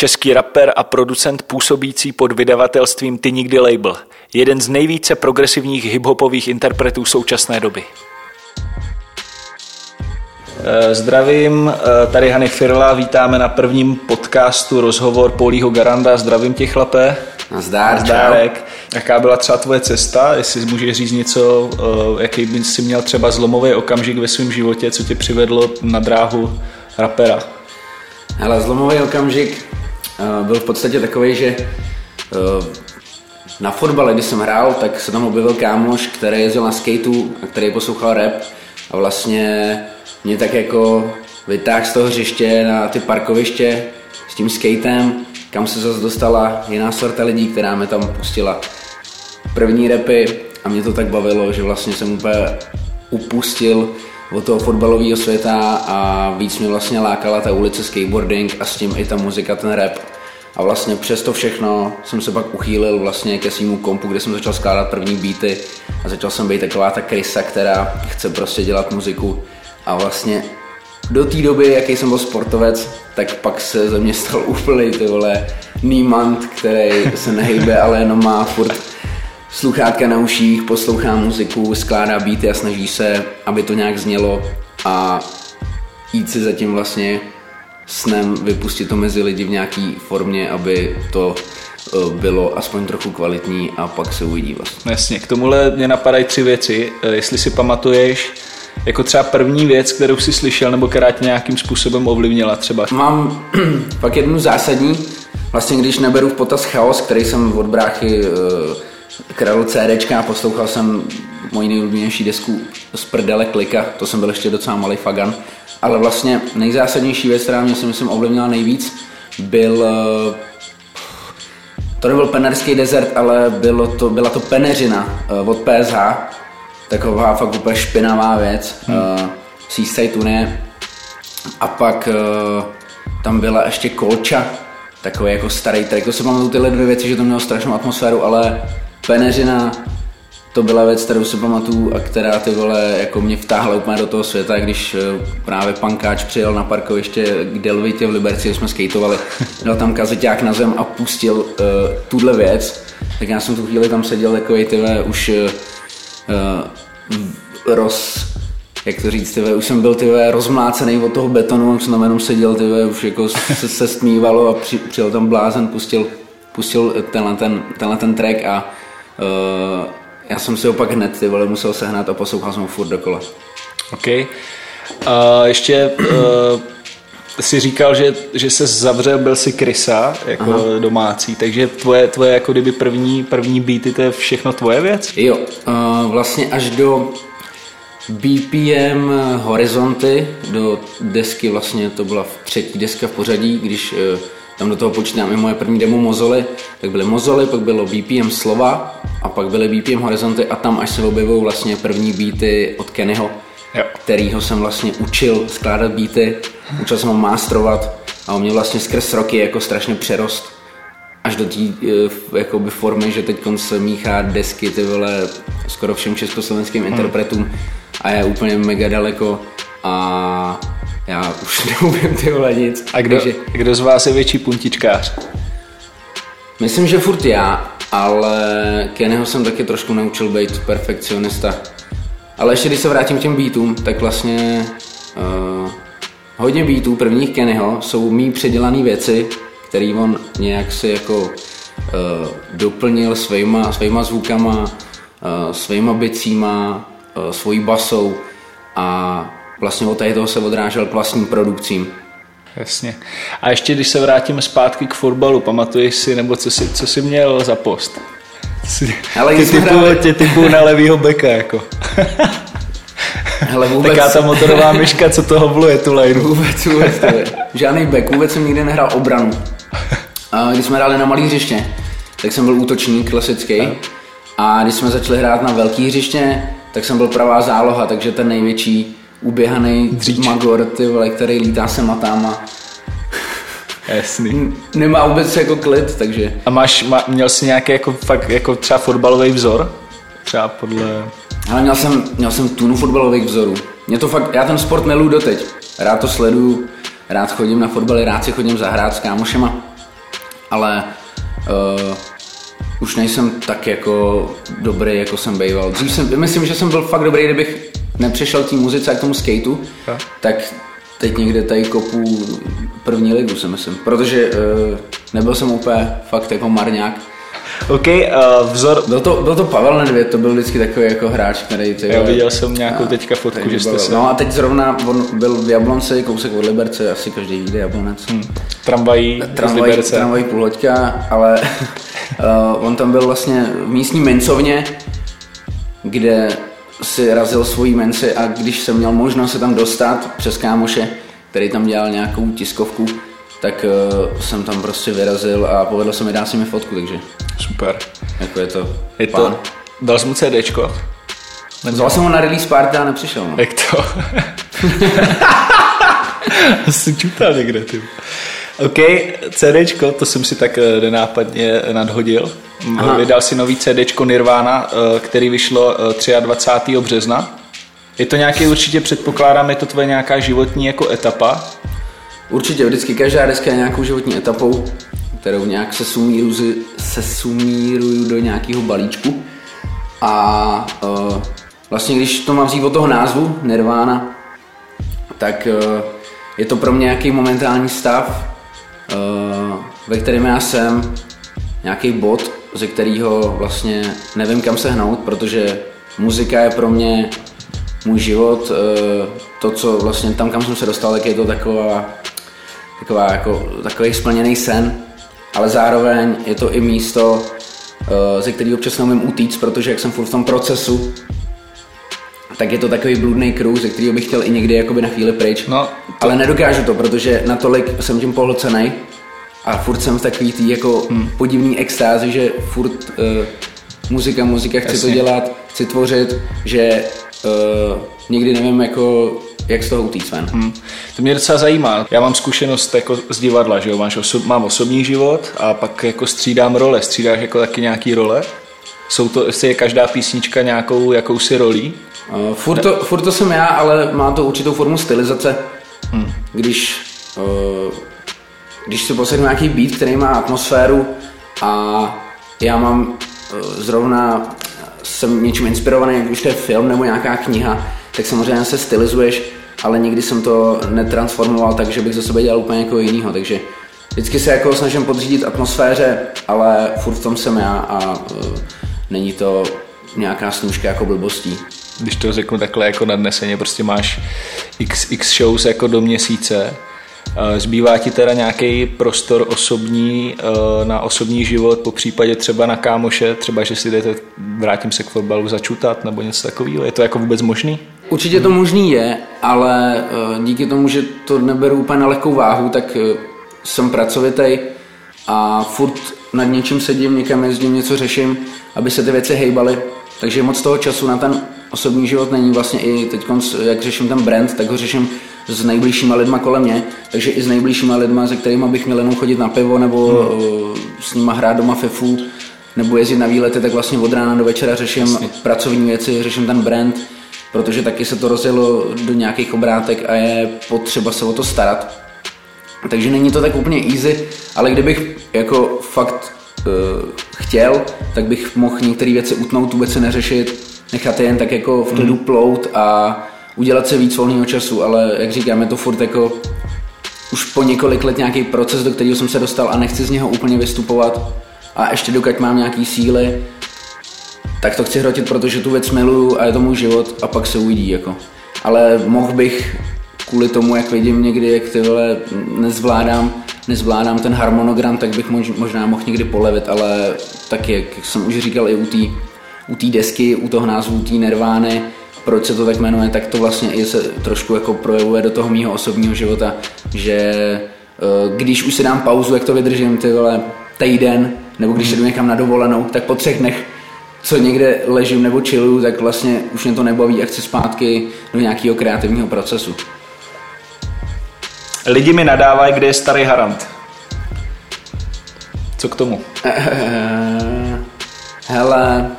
Český rapper a producent působící pod vydavatelstvím Ty nikdy label. Jeden z nejvíce progresivních hiphopových interpretů současné doby. Eh, zdravím, eh, tady Hany Firla, vítáme na prvním podcastu rozhovor Polího Garanda. Zdravím tě, chlape. Nazdár, Nazdárek. Jaká byla třeba tvoje cesta? Jestli můžeš říct něco, eh, jaký by si měl třeba zlomový okamžik ve svém životě, co tě přivedlo na dráhu rapera? Hele, zlomový okamžik byl v podstatě takový, že na fotbale, když jsem hrál, tak se tam objevil kámoš, který jezdil na skateu a který poslouchal rap. A vlastně mě tak jako vytáhl z toho hřiště na ty parkoviště s tím skatem, kam se zase dostala jiná sorta lidí, která mi tam pustila první repy. A mě to tak bavilo, že vlastně jsem úplně upustil od toho fotbalového světa a víc mě vlastně lákala ta ulice skateboarding a s tím i ta muzika, ten rap. A vlastně přes to všechno jsem se pak uchýlil vlastně ke svýmu kompu, kde jsem začal skládat první beaty a začal jsem být taková ta krysa, která chce prostě dělat muziku a vlastně do té doby, jaký jsem byl sportovec, tak pak se ze mě stal úplný ty vole nímant, který se nehejbe, ale jenom má furt sluchátka na uších, poslouchá muziku, skládá beaty a snaží se, aby to nějak znělo a jít si zatím vlastně snem vypustit to mezi lidi v nějaký formě, aby to eh, bylo aspoň trochu kvalitní a pak se uvidí vlastně. Jasně, k tomuhle mě napadají tři věci. Eh, jestli si pamatuješ, jako třeba první věc, kterou jsi slyšel nebo která tě nějakým způsobem ovlivnila třeba? Mám pak jednu zásadní, vlastně když neberu v potaz chaos, který jsem od bráchy uh, kradl CDčka a poslouchal jsem moji nejoblíbenější desku z prdele klika, to jsem byl ještě docela malý fagan, ale vlastně nejzásadnější věc, která mě si myslím ovlivnila nejvíc, byl uh, to nebyl penerský desert, ale bylo to, byla to peneřina uh, od PSH, taková fakt úplně špinavá věc. Hmm. Uh, Seaside. A pak uh, tam byla ještě Kolča, takový jako starý track. To se pamatuju tyhle dvě věci, že to mělo strašnou atmosféru, ale Peneřina to byla věc, kterou si pamatuju a která ty vole jako mě vtáhla úplně do toho světa, když uh, právě pankáč přijel na parkoviště k Delvitě v Liberci, jsme skateovali, dal tam kazeťák na zem a pustil uh, tuhle věc, tak já jsem tu chvíli tam seděl takový ty už uh, roz, jak to říct, tyve, už jsem byl tyve, rozmlácený od toho betonu, už jsem tam jenom seděl, tyve, už jako se, se stmívalo a při, přijel tam blázen, pustil, pustil tenhle ten, tenhle ten track a uh, já jsem si ho pak hned ty vole musel sehnat a poslouchal jsem ho furt dokola. OK. Uh, ještě uh, si říkal, že, že se zavřel, byl si krysa jako Aha. domácí, takže tvoje, tvoje jako kdyby první, první beaty, to je všechno tvoje věc? Jo, uh, vlastně až do BPM Horizonty, do desky vlastně, to byla třetí deska v pořadí, když uh, tam do toho počítám i moje první demo Mozoly, tak byly Mozoly, pak bylo BPM Slova a pak byly BPM Horizonty a tam až se objevují vlastně první beaty od Kennyho, jo. kterýho jsem vlastně učil skládat beaty, učil jsem ho mástrovat a on mě vlastně skrz roky jako strašně přerost až do té eh, jakoby formy, že teď se míchá desky ty vole skoro všem československým hmm. interpretům a je úplně mega daleko a já už neumím ty vole nic. A kdo, takže... kdo z vás je větší puntičkář? Myslím, že furt já, ale Kennyho jsem taky trošku naučil být perfekcionista. Ale ještě když se vrátím k těm beatům, tak vlastně uh, hodně beatů prvních Kennyho jsou mý předělané věci, které on nějak si jako uh, doplnil svýma, svýma zvukama, uh, svýma bicíma, uh, svojí basou a vlastně od toho se odrážel k vlastním produkcím. Jasně. A ještě když se vrátíme zpátky k fotbalu, pamatuješ si, nebo co jsi, co jsi měl za post? Ale ty typu, hráli... tě typu na levýho beka, jako. Hele, vůbec... Taká ta motorová myška, co to hovluje tu lejnu. Vůbec, vůbec, to je. Žádný back, vůbec jsem nikdy nehrál obranu. A když jsme hráli na malý hřiště, tak jsem byl útočník klasický. A když jsme začali hrát na velký hřiště, tak jsem byl pravá záloha, takže ten největší uběhaný Dříč. magor, ty vole, který lítá se matama. Jasný. Nemá vůbec jako klid, takže... A máš, má, měl jsi nějaký jako fakt jako třeba fotbalový vzor? Třeba podle... Ale měl jsem, měl jsem tunu fotbalových vzorů. Mě to fakt, já ten sport miluju doteď. Rád to sleduju, rád chodím na fotbaly, rád si chodím zahrát s kámošema. ale uh, už nejsem tak jako dobrý, jako jsem býval. Dřív jsem, myslím, že jsem byl fakt dobrý, kdybych nepřešel tím muzice a k tomu skateu, a? tak teď někde tady kopu první ligu, si myslím. Protože uh, nebyl jsem úplně fakt jako marňák, OK, uh, vzor... Byl to, byl to Pavel Nedvěd, to byl vždycky takový jako hráč, který... Ty, Já viděl jsem nějakou teďka fotku, že jste se... No a teď zrovna on byl v Jablonci, kousek od Liberce, asi každý jde Jablonec. Hmm. Tramvají tramvají, Liberce. Tramvají půlhoďka, ale uh, on tam byl vlastně v místní mencovně, kde si razil svoji menci a když jsem měl možnost se tam dostat přes kámoše, který tam dělal nějakou tiskovku, tak uh, jsem tam prostě vyrazil a povedlo se mi dát si mi fotku, takže Super. Jako je to je to, Dal jsi mu CDčko? Vzal jsem ho na release party a nepřišel. No. Jak to? Asi čutal někde, ty. OK, CDčko, to jsem si tak eh, nenápadně nadhodil. Aha. Vydal si nový CDčko Nirvana, eh, který vyšlo 23. Eh, března. Je to nějaký, určitě předpokládám, je to tvoje nějaká životní jako etapa? Určitě, vždycky každá deska je nějakou životní etapou kterou nějak se sumíruju, se sumíruju do nějakého balíčku. A uh, vlastně když to mám vzít od toho názvu, Nirvana, tak je to pro mě nějaký momentální stav, ve kterém já jsem, nějaký bod, ze kterého vlastně nevím kam se hnout, protože muzika je pro mě můj život, to, co vlastně tam, kam jsem se dostal, tak je to taková, taková jako, takový splněný sen, ale zároveň je to i místo, eh, ze kterého občas neumím utíct, protože jak jsem furt v tom procesu, tak je to takový bludný kruh, ze kterého bych chtěl i někdy jakoby na chvíli pryč. No, to... Ale nedokážu to, protože natolik jsem tím pohlcený a furt jsem v takový tý jako hmm. podivný extázi, že furt uh, muzika, muzika, chci Jasně. to dělat, chci tvořit, že uh, někdy nevím jako jak z toho utíct ven. Hmm. To mě docela zajímá. Já mám zkušenost jako z divadla, že jo? Máš osob, mám osobní život a pak jako střídám role. Střídáš jako taky nějaký role? Jsou to, jestli je každá písnička nějakou jakousi rolí? Uh, furt, to, furt to jsem já, ale má to určitou formu stylizace. Hmm. Když, uh, když si posadím nějaký beat, který má atmosféru a já mám uh, zrovna jsem něčím inspirovaný, jak už to je film nebo nějaká kniha, tak samozřejmě se stylizuješ ale nikdy jsem to netransformoval tak, že bych ze sebe dělal úplně jako jinýho, takže vždycky se jako snažím podřídit atmosféře, ale furt v tom jsem já a uh, není to nějaká snůžka jako blbostí. Když to řeknu takhle jako nadneseně, prostě máš x, x shows jako do měsíce, Zbývá ti teda nějaký prostor osobní na osobní život, po případě třeba na kámoše, třeba že si jdete, vrátím se k fotbalu, začutat nebo něco takového? Je to jako vůbec možný? Určitě to možný je, ale eh, díky tomu, že to neberu úplně na lehkou váhu, tak eh, jsem pracovitý a furt nad něčím sedím, někam jezdím, něco řeším, aby se ty věci hejbaly. Takže moc toho času na ten osobní život není vlastně i teď, jak řeším ten brand, tak ho řeším s nejbližšíma lidma kolem mě, takže i s nejbližšíma lidma, se kterými bych měl jenom chodit na pivo nebo hmm. s nima hrát doma FIFU nebo jezdit na výlety, tak vlastně od rána do večera řeším Jasně. pracovní věci, řeším ten brand, protože taky se to rozjelo do nějakých obrátek a je potřeba se o to starat. Takže není to tak úplně easy, ale kdybych jako fakt uh, chtěl, tak bych mohl některé věci utnout, vůbec se neřešit, nechat je jen tak jako v klidu mm. plout a udělat se víc volného času, ale jak říkám, je to furt jako už po několik let nějaký proces, do kterého jsem se dostal a nechci z něho úplně vystupovat a ještě dokud mám nějaký síly, tak to chci hrotit, protože tu věc miluju a je to můj život a pak se uvidí jako. Ale mohl bych kvůli tomu, jak vidím někdy, jak ty vole nezvládám, nezvládám ten harmonogram, tak bych možná mohl někdy polevit, ale taky, jak jsem už říkal i u té u desky, u toho názvu té Nervány, proč se to tak jmenuje, tak to vlastně i se trošku jako projevuje do toho mýho osobního života, že eh, když už si dám pauzu, jak to vydržím, ty vole, týden, nebo když jdu někam na dovolenou, tak po třech dnech co někde ležím nebo chilluju, tak vlastně už mě to nebaví a chci zpátky do nějakého kreativního procesu. Lidi mi nadávají, kde je starý Harant. Co k tomu? Hele,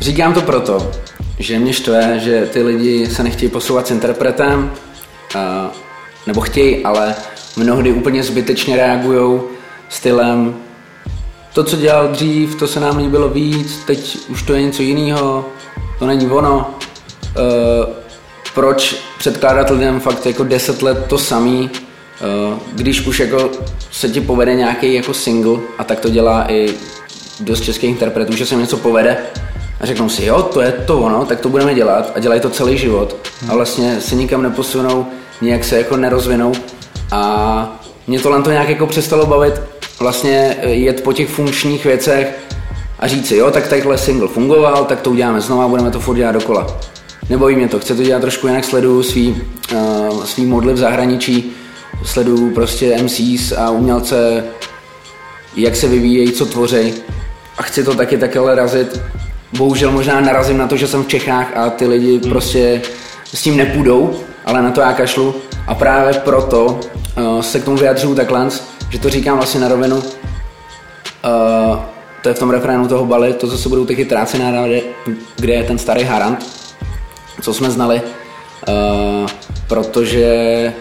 říkám to proto, že mě štve, že ty lidi se nechtějí posouvat s interpretem, nebo chtějí, ale mnohdy úplně zbytečně reagují stylem. To, co dělal dřív, to se nám líbilo víc, teď už to je něco jiného, to není ono. Uh, proč předkládat lidem fakt jako 10 let to samý, uh, když už jako se ti povede nějaký jako single a tak to dělá i dost českých interpretů, že se něco povede a řeknou si, jo, to je to ono, tak to budeme dělat a dělají to celý život a vlastně se nikam neposunou, nějak se jako nerozvinou a mě tohle to nějak jako přestalo bavit vlastně jet po těch funkčních věcech a říct si, jo, tak takhle single fungoval, tak to uděláme znovu a budeme to furt dělat dokola. Nebojí mě to, chci to dělat trošku jinak, sleduju svý, uh, svý modly v zahraničí, sleduju prostě MCs a umělce, jak se vyvíjejí, co tvoří a chci to taky takhle razit. Bohužel možná narazím na to, že jsem v Čechách a ty lidi prostě s tím nepůjdou, ale na to já kašlu a právě proto uh, se k tomu vyjadřuju takhle, že to říkám vlastně na rovinu. Uh, to je v tom refrénu toho baly, to zase budou taky tráci národy, kde je ten starý Harant, co jsme znali, uh, protože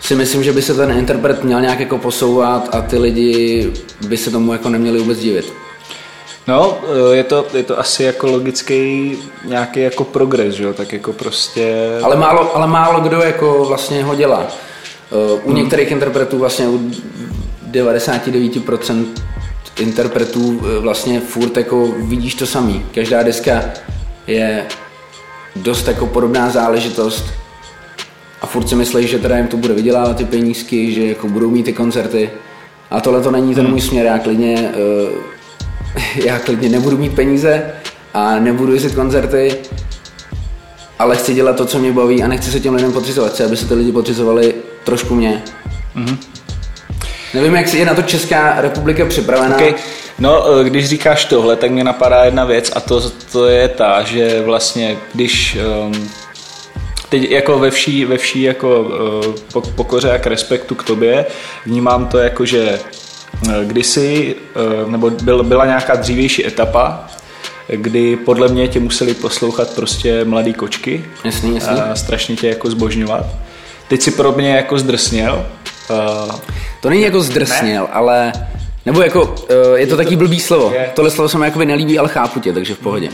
si myslím, že by se ten interpret měl nějak jako posouvat a ty lidi by se tomu jako neměli vůbec divit. No, je to, je to asi jako logický nějaký jako progres, že jo, tak jako prostě... Ale málo, ale málo kdo jako vlastně ho dělá. U hmm. některých interpretů vlastně u 99% interpretů e, vlastně furt jako vidíš to samý. Každá deska je dost jako podobná záležitost a furt si myslí, že teda jim to bude vydělávat ty penízky, že jako budou mít ty koncerty. A tohle to není ten hmm. můj směr, já klidně, já klidně nebudu mít peníze a nebudu jezdit koncerty, ale chci dělat to, co mě baví a nechci se těm lidem podřizovat. Chci, aby se ty lidi podřizovali trošku mě. Mm-hmm. Nevím, jak je na to Česká republika připravená. Okay. No, eh, když říkáš tohle, tak mě napadá jedna věc a to, to je ta, že vlastně když um, teď jako ve vší, ve vší jako uh, pokoře a k respektu k tobě, vnímám to jako, že kdysi, uh, nebo byl, byla nějaká dřívější etapa, kdy podle mě tě museli poslouchat prostě mladý kočky jasný, jasný. a strašně tě jako zbožňovat. Teď si pro mě jako zdrsněl. To není jako zdrsněl, ne? ale nebo jako, je to taky blbý slovo. Je. Tohle slovo se mi jakoby nelíbí, ale chápu tě, takže v pohodě.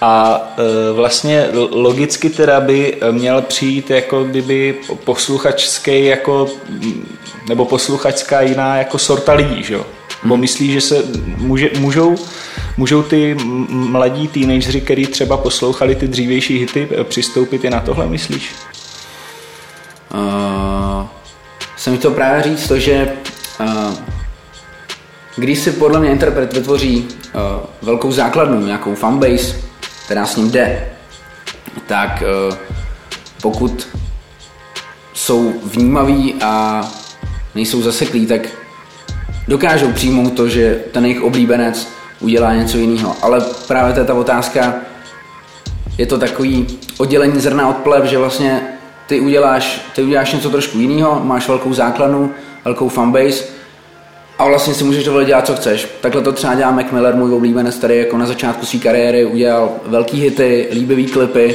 A vlastně logicky teda by měl přijít jako kdyby posluchačský jako, nebo posluchačská jiná jako sorta lidí, že jo? Hmm. Bo myslí, že se může, můžou, můžou ty mladí teenageři, kteří třeba poslouchali ty dřívější hity, přistoupit i na tohle, myslíš? Uh, jsem chtěl právě říct to, že uh, když si podle mě interpret vytvoří uh, velkou základnu, nějakou fanbase, která s ním jde, tak uh, pokud jsou vnímaví a nejsou zaseklí, tak dokážou přijmout to, že ten jejich oblíbenec udělá něco jiného. Ale právě to je ta otázka, je to takový oddělení zrna od plev, že vlastně ty uděláš, ty uděláš něco trošku jiného, máš velkou základnu, velkou fanbase a vlastně si můžeš dovolit dělat, co chceš. Takhle to třeba dělá Mac Miller, můj oblíbenec, který jako na začátku své kariéry udělal velký hity, líbivý klipy,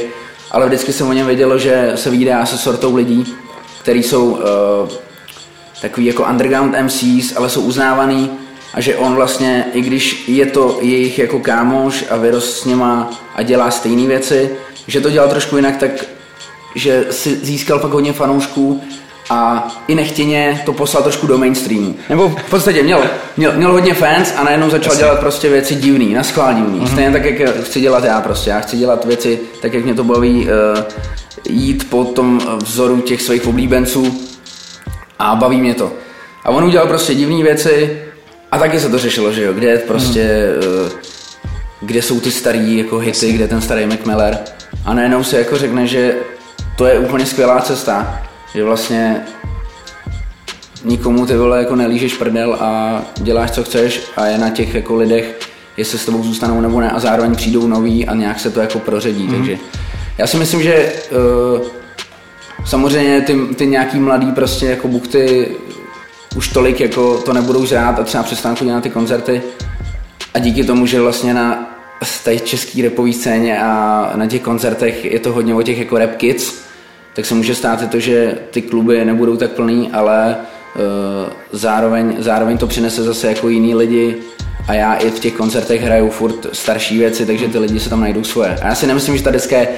ale vždycky jsem o něm vědělo, že se vydá se sortou lidí, kteří jsou uh, takový jako underground MCs, ale jsou uznávaný a že on vlastně, i když je to jejich jako kámoš a vyrost s něma a dělá stejné věci, že to dělal trošku jinak, tak že si získal fakt hodně fanoušků a i nechtěně to poslal trošku do mainstreamu. Nebo v podstatě měl, měl, měl hodně fans a najednou začal Jasně. dělat prostě věci divný, na schvál divný. Mm-hmm. Stejně tak, jak chci dělat já prostě. Já chci dělat věci tak, jak mě to baví uh, jít po tom vzoru těch svých oblíbenců a baví mě to. A on udělal prostě divné věci a taky se to řešilo, že jo, kde je prostě, mm. uh, kde jsou ty starý jako hity, kde ten starý Mac Miller. A najednou se jako řekne, že to je úplně skvělá cesta, že vlastně nikomu ty vole jako nelížeš prdel a děláš co chceš a je na těch jako lidech, jestli s tebou zůstanou nebo ne a zároveň přijdou noví a nějak se to jako proředí, mm. takže já si myslím, že uh, samozřejmě ty, ty nějaký mladý prostě jako bukty už tolik jako to nebudou žrát a třeba chodit na ty koncerty a díky tomu, že vlastně na té české repové scéně a na těch koncertech je to hodně o těch jako rap kids, tak se může stát to, že ty kluby nebudou tak plný, ale zároveň, zároveň to přinese zase jako jiný lidi a já i v těch koncertech hraju furt starší věci, takže ty lidi se tam najdou svoje. A já si nemyslím, že ta deska je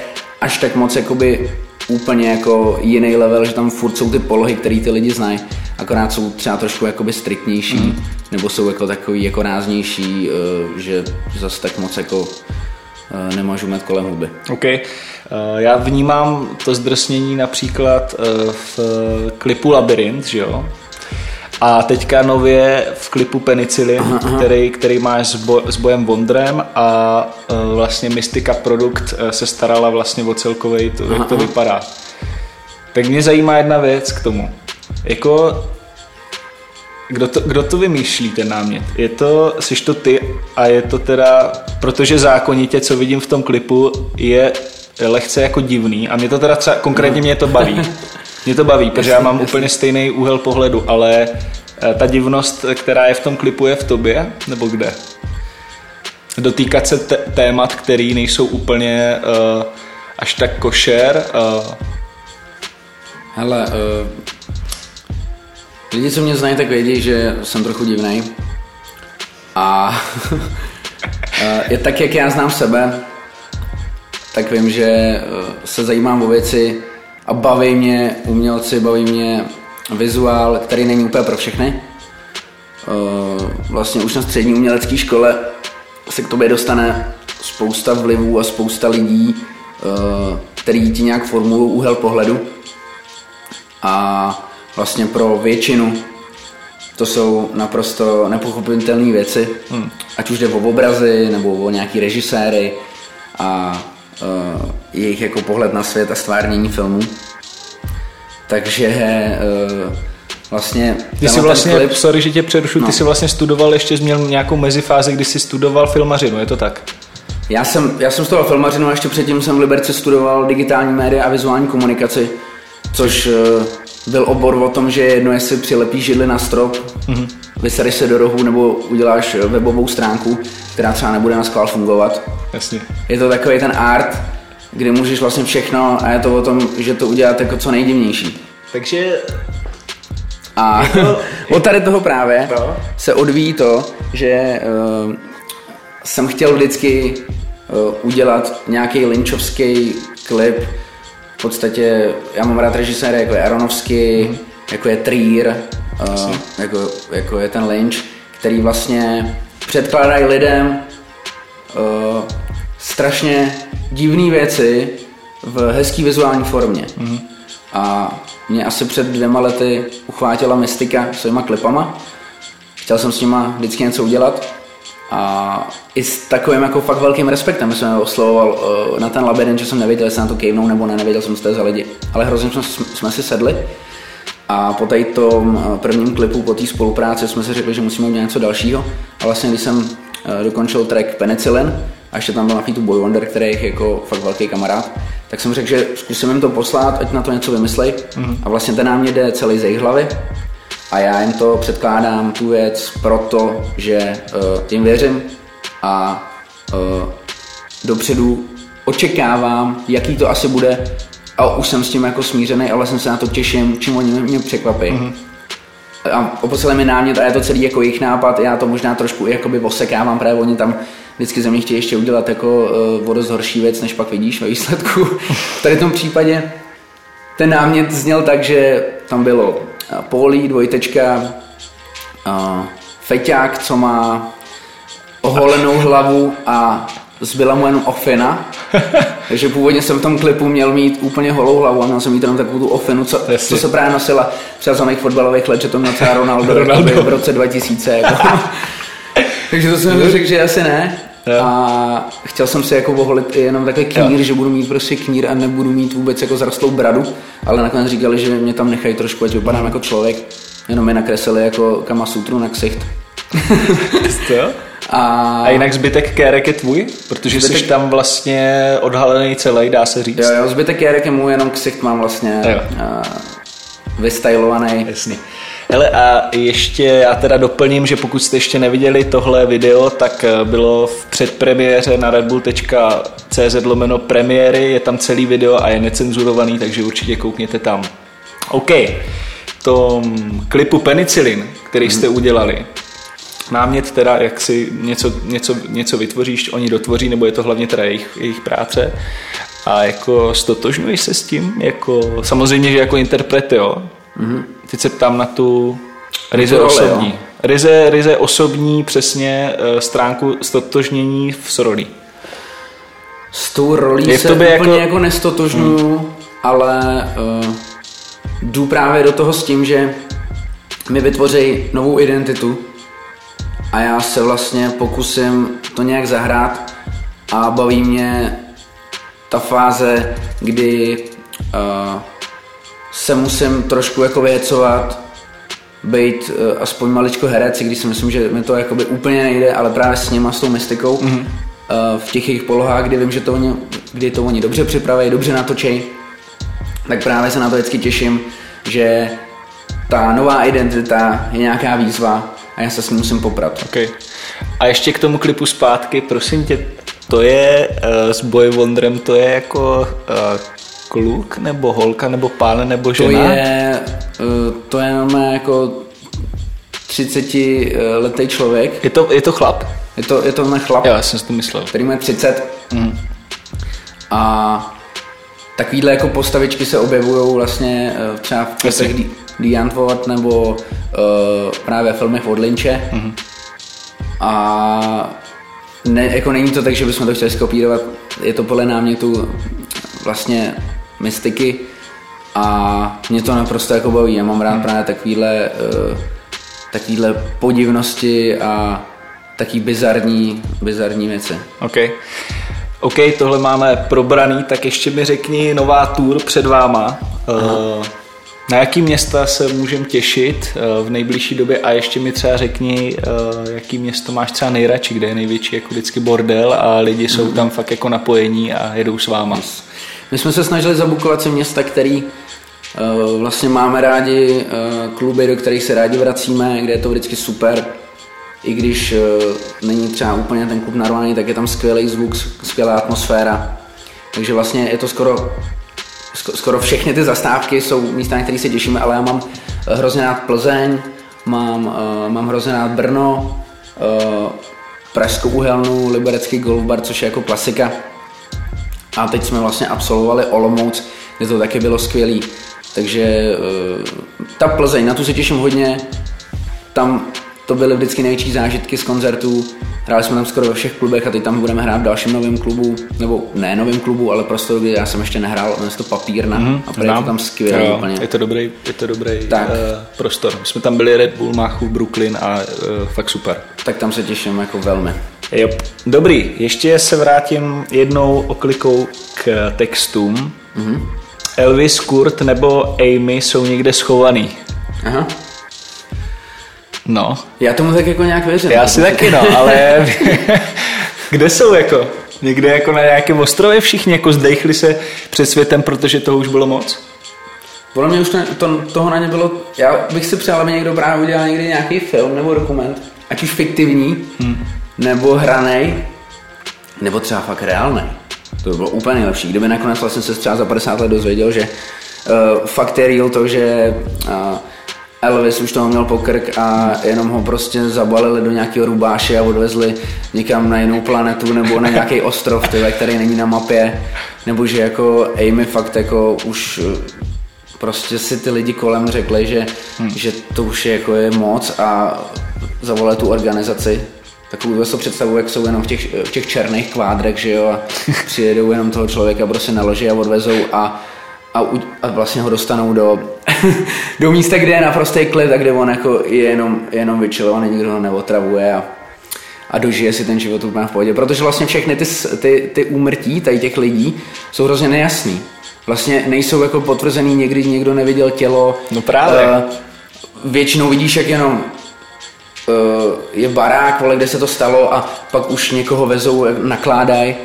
až tak moc jakoby úplně jako jiný level, že tam furt jsou ty polohy, které ty lidi znají, akorát jsou třeba trošku jakoby striktnější, mm. nebo jsou jako takový jako ráznější, uh, že zase tak moc jako uh, nemůžu mít kolem huby. OK. Uh, já vnímám to zdrsnění například v klipu Labyrinth, že jo? A teďka nově v klipu Penicillin, aha, aha. Který, který máš s, bo, s Bojem Vondrem a uh, vlastně Mystika Produkt uh, se starala vlastně o celkovej, to, aha, jak to aha. vypadá. Tak mě zajímá jedna věc k tomu. Jako, kdo to, kdo to vymýšlí, ten námět? Je to, jsi to ty a je to teda, protože zákonitě, co vidím v tom klipu, je lehce jako divný a mě to teda třeba, konkrétně mě to baví. Mě to baví, protože já mám úplně stejný úhel pohledu, ale eh, ta divnost, která je v tom klipu, je v tobě, nebo kde? Dotýkat se t- témat, který nejsou úplně uh, až tak košer. Uh. Hele, uh, lidi, co mě znají, tak vědí, že jsem trochu divný. A je tak, jak já znám sebe, tak vím, že se zajímám o věci, a baví mě umělci, baví mě vizuál, který není úplně pro všechny. Eh, vlastně už na střední umělecké škole se k tobě dostane spousta vlivů a spousta lidí, eh, který ti nějak formulují úhel pohledu. A vlastně pro většinu to jsou naprosto nepochopitelné věci, hmm. ať už jde o obrazy nebo o nějaký režiséry a jejich jako pohled na svět a stvárnění filmů. Takže uh, vlastně... Ty jsi vlastně, klip... sorry, že tě přerušu, no. ty jsi vlastně studoval, ještě měl nějakou mezifázi, kdy jsi studoval filmařinu, je to tak? Já jsem, já jsem studoval filmařinu a ještě předtím jsem v Liberci studoval digitální média a vizuální komunikaci, což uh, byl obor o tom, že jedno, jestli přilepíš židli na strop, mm-hmm. vysereš se do rohu nebo uděláš webovou stránku, která třeba nebude na skval fungovat. Jasně. Je to takový ten art, kdy můžeš vlastně všechno a je to o tom, že to udělat jako co nejdivnější. Takže a od tady toho právě no. se odvíjí to, že uh, jsem chtěl vždycky uh, udělat nějaký linčovský klip. V podstatě já mám rád režiséry jako je Aronovský, mm. jako je Trier, uh, jako, jako je ten Lynch, který vlastně předkládají lidem uh, strašně divné věci v hezký vizuální formě. Mm-hmm. A mě asi před dvěma lety uchvátila Mystika svýma klipama. Chtěl jsem s nima vždycky něco udělat. A i s takovým jako fakt velkým respektem jsem oslovoval uh, na ten labirint, že jsem nevěděl, jestli na to kejvnou nebo ne, nevěděl jsem, co to je za lidi. Ale hrozně jsme, jsme si sedli a po tady tom eh, prvním klipu, po té spolupráci jsme si řekli, že musíme udělat něco dalšího. A vlastně, když jsem uh, dokončil track Penicillin, a ještě tam byl na tu Boy Wonder, který je jako fakt velký kamarád, tak jsem řekl, že zkusím jim to poslat, ať na to něco vymyslej. Mm-hmm. A vlastně ten námět jde celý z jejich hlavy a já jim to předkládám tu věc proto, že uh, jim věřím a uh, dopředu očekávám, jaký to asi bude a už jsem s tím jako smířený, ale jsem se na to těším, čím oni mě překvapí. Mm-hmm. A poslali mi námět a je to celý jako jejich nápad, já to možná trošku jakoby osekávám, protože oni tam vždycky ze mě chtějí ještě udělat jako uh, o dost horší věc, než pak vidíš ve výsledku. v tady tom případě ten námět zněl tak, že tam bylo polí, dvojtečka, uh, feťák, co má oholenou hlavu a zbyla mu jenom ofina. Takže původně jsem v tom klipu měl mít úplně holou hlavu a měl jsem mít jenom takovou tu ofinu, co, co se právě nosila třeba za mých fotbalových let, že to měl třeba Ronaldo, Ronaldo. v roce 2000. Jako. Takže to jsem řekl, že asi ne. Jo. A chtěl jsem si jako oholit jenom takový knír, jo. že budu mít prostě knír a nebudu mít vůbec jako zarastlou bradu, ale nakonec říkali, že mě tam nechají trošku, ať vypadám jako člověk. Jenom mi nakreslili jako kama sutru na ksicht. A... a jinak zbytek kérek je tvůj? Protože zbytek... jsi tam vlastně odhalený celý, dá se říct. Jo, jo, zbytek kérek je můj, jenom ksicht mám vlastně jo. Uh, vystylovaný. Jasný. Hele a ještě já teda doplním, že pokud jste ještě neviděli tohle video, tak eh, bylo v předpremiéře na redbull.cz lomeno premiéry, je tam celý video a je necenzurovaný, takže určitě koukněte tam. OK, tom klipu Penicillin, který jste hmm. udělali, námět teda, jak si něco, něco, něco vytvoříš, oni dotvoří, nebo je to hlavně teda jejich, jejich práce. A jako stotožňuješ se s tím? Jako, samozřejmě, že jako interpret, jo. Mm-hmm. Teď se ptám na tu ryze role, osobní. Jo. Ryze, ryze osobní, přesně eh, stránku stotožnění v Sorolí. S tou rolí je se úplně jako, jako nestotožňuju, hmm. ale uh, jdu právě do toho s tím, že mi vytvoří novou identitu a já se vlastně pokusím to nějak zahrát a baví mě ta fáze, kdy uh, se musím trošku jako vyhecovat, být uh, aspoň maličko herec, když si myslím, že mi to jakoby úplně nejde, ale právě s nima, s tou mystikou, mm-hmm. uh, v těch jejich polohách, kdy vím, že to oni, kdy to oni dobře připraví, dobře natočí, tak právě se na to vždycky těším, že ta nová identita je nějaká výzva a já se s ním musím poprat. Okay. A ještě k tomu klipu zpátky, prosím tě, to je uh, s Boy Wonderem, to je jako uh, kluk, nebo holka, nebo pán, nebo žena? To je, to je jako 30 letý člověk. Je to, je to chlap? Je to, je to chlap. Jo, já jsem si to myslel. Který má 30. Mm. A takovýhle jako postavičky se objevují vlastně třeba v těch The Antwoord nebo uh, právě filmech od Lynche. Mm-hmm. A ne, jako není to tak, že bychom to chtěli skopírovat, je to podle námětu vlastně mystiky a mě to naprosto jako baví. Já mám rád mm. právě takovýhle, uh, takovýhle podivnosti a taký bizarní, bizarní věci. OK. OK, tohle máme probraný, tak ještě mi řekni nová tour před váma. Aha. Uh, na jaký města se můžeme těšit eh, v nejbližší době a ještě mi třeba řekni, eh, jaký město máš třeba nejradši, kde je největší jako vždycky bordel a lidi jsou mhm. tam fakt jako napojení a jedou s váma. My jsme se snažili zabukovat si města, který eh, vlastně máme rádi, kluby, do kterých se rádi vracíme, kde je to vždycky super. I když není třeba úplně ten klub narvaný, tak je tam skvělý zvuk, skvělá atmosféra. Takže vlastně je to skoro skoro všechny ty zastávky jsou místa, na které se těšíme, ale já mám eh, hrozně rád Plzeň, mám, mám hrozně rád Brno, Pražskou uhelnu, Liberecký golf bar, což je jako klasika. A teď jsme vlastně absolvovali Olomouc, kde to taky bylo skvělý. Takže uh, ta Plzeň, na tu se těším hodně. Tam to byly vždycky největší zážitky z koncertů. Hráli jsme tam skoro ve všech klubech a teď tam budeme hrát v dalším novém klubu, nebo ne novém klubu, ale prostě kde já jsem ještě nehrál, jmenuje to Papírna mm-hmm, a je to tam skvělé úplně. Je to dobrý, je to dobrý tak. Uh, prostor. My jsme tam byli Red Bull, Machu, Brooklyn a uh, fakt super. Tak tam se těším jako velmi. Jo. Dobrý, ještě se vrátím jednou oklikou k textům. Mm-hmm. Elvis, Kurt nebo Amy jsou někde schovaný. Aha. No. Já tomu tak jako nějak věřím. Já si taky no, ale kde jsou jako? Někde jako na nějakém ostrově všichni jako zdechli se před světem, protože toho už bylo moc? Podle mě už to, to, toho na ně bylo, já bych si přál, aby někdo právě udělal někdy nějaký film nebo dokument, ať už fiktivní, hmm. Nebo hranej, nebo třeba fakt reálný. To by bylo úplně nejlepší. Kdyby nakonec vlastně se třeba za 50 let dozvěděl, že uh, fakt je real to, že uh, Elvis už toho měl pokrk a jenom ho prostě zabalili do nějakého rubáše a odvezli někam na jinou planetu nebo na nějaký ostrov, tyhle, který není na mapě. Nebo že jako Amy fakt jako už prostě si ty lidi kolem řekli, že, hmm. že to už je jako je moc a zavolali tu organizaci. Takovou to představu, jak jsou jenom v těch, v těch černých kvádrech, že jo, a přijedou jenom toho člověka, prostě naloží a odvezou a a, u, a vlastně ho dostanou do, do místa, kde je naprostý klid a kde on jako je jenom, je jenom vyčilovaný, nikdo ho neotravuje a, a dožije si ten život úplně v pohodě. Protože vlastně všechny ty, ty, ty úmrtí tady těch lidí jsou hrozně nejasný. Vlastně nejsou jako potvrzený, někdy někdo neviděl tělo. No právě. Uh, většinou vidíš, jak jenom je barák, vole, kde se to stalo a pak už někoho vezou, nakládají.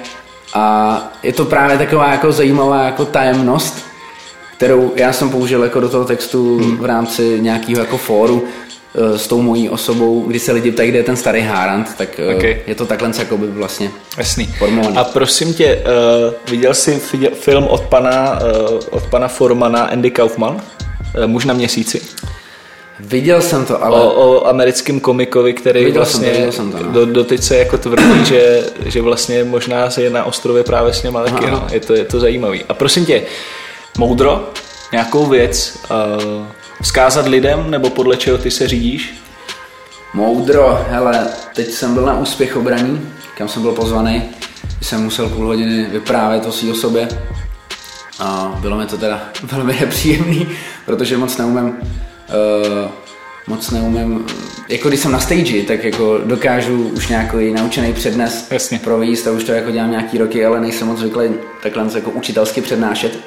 A je to právě taková jako zajímavá jako tajemnost, kterou já jsem použil jako do toho textu hmm. v rámci nějakého jako fóru eh, s tou mojí osobou, kdy se lidi ptají, kde je ten starý Harand, tak eh, okay. je to takhle jako by vlastně Jasný. formovaný. A prosím tě, viděl jsi film od pana, od pana Formana Andy Kaufman? eh, Muž na měsíci? Viděl jsem to, ale... O, o americkém komikovi, který viděl vlastně jsem to, jsem to, no. do, doteď se jako tvrdí, že, že vlastně možná se je na ostrově právě s něma taky, no. je, to, je to zajímavý. A prosím tě, moudro, nějakou věc uh, vzkázat lidem, nebo podle čeho ty se řídíš? Moudro, hele, teď jsem byl na úspěch obraní, kam jsem byl pozvaný, jsem musel půl hodiny vyprávět o svý osobě. A bylo mi to teda velmi nepříjemný, protože moc neumím uh, moc neumím, jako když jsem na stage, tak jako dokážu už nějaký naučený přednes Jasně. províst a už to jako dělám nějaký roky, ale nejsem moc zvyklý takhle jako učitelsky přednášet.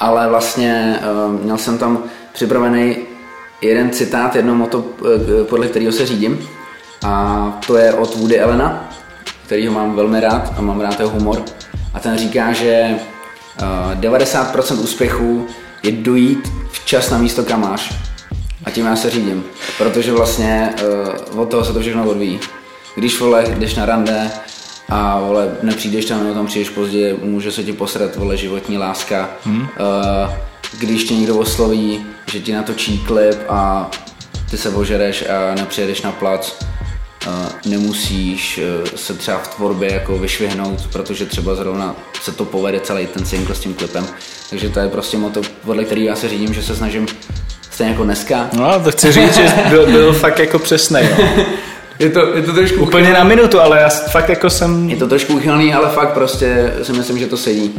Ale vlastně uh, měl jsem tam připravený jeden citát, jedno moto, uh, podle kterého se řídím a to je od Woody Elena, kterýho mám velmi rád a mám rád jeho humor. A ten říká, že uh, 90% úspěchů je dojít včas na místo, kam máš. A tím já se řídím, protože vlastně uh, od toho se to všechno odvíjí. Když vole, jdeš na rande a vole, nepřijdeš tam, nebo tam přijdeš pozdě, může se ti posrat vole životní láska. Hmm. Uh, když tě někdo osloví, že ti natočí klip a ty se ožereš a nepřijedeš na plac, nemusíš e, se třeba v tvorbě jako vyšvihnout, protože třeba zrovna se to povede celý ten single s tím klipem. Takže to je prostě moto, podle který já se řídím, že se snažím stejně jako dneska. No, to chci říct, že byl, byl fakt jako přesný. No. Je to, je to trošku Úplně uchylný. na minutu, ale já fakt jako jsem... Je to trošku uchylný, ale fakt prostě si myslím, že to sedí.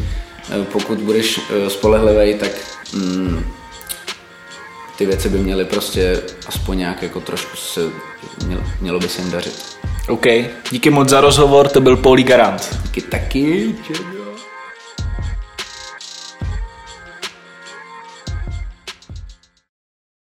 E, pokud budeš e, spolehlivý, tak mm, ty věci by měly prostě aspoň nějak jako trošku se, mělo, mělo by se jim dařit. OK, díky moc za rozhovor, to byl Poli Garant. Díky taky, čau.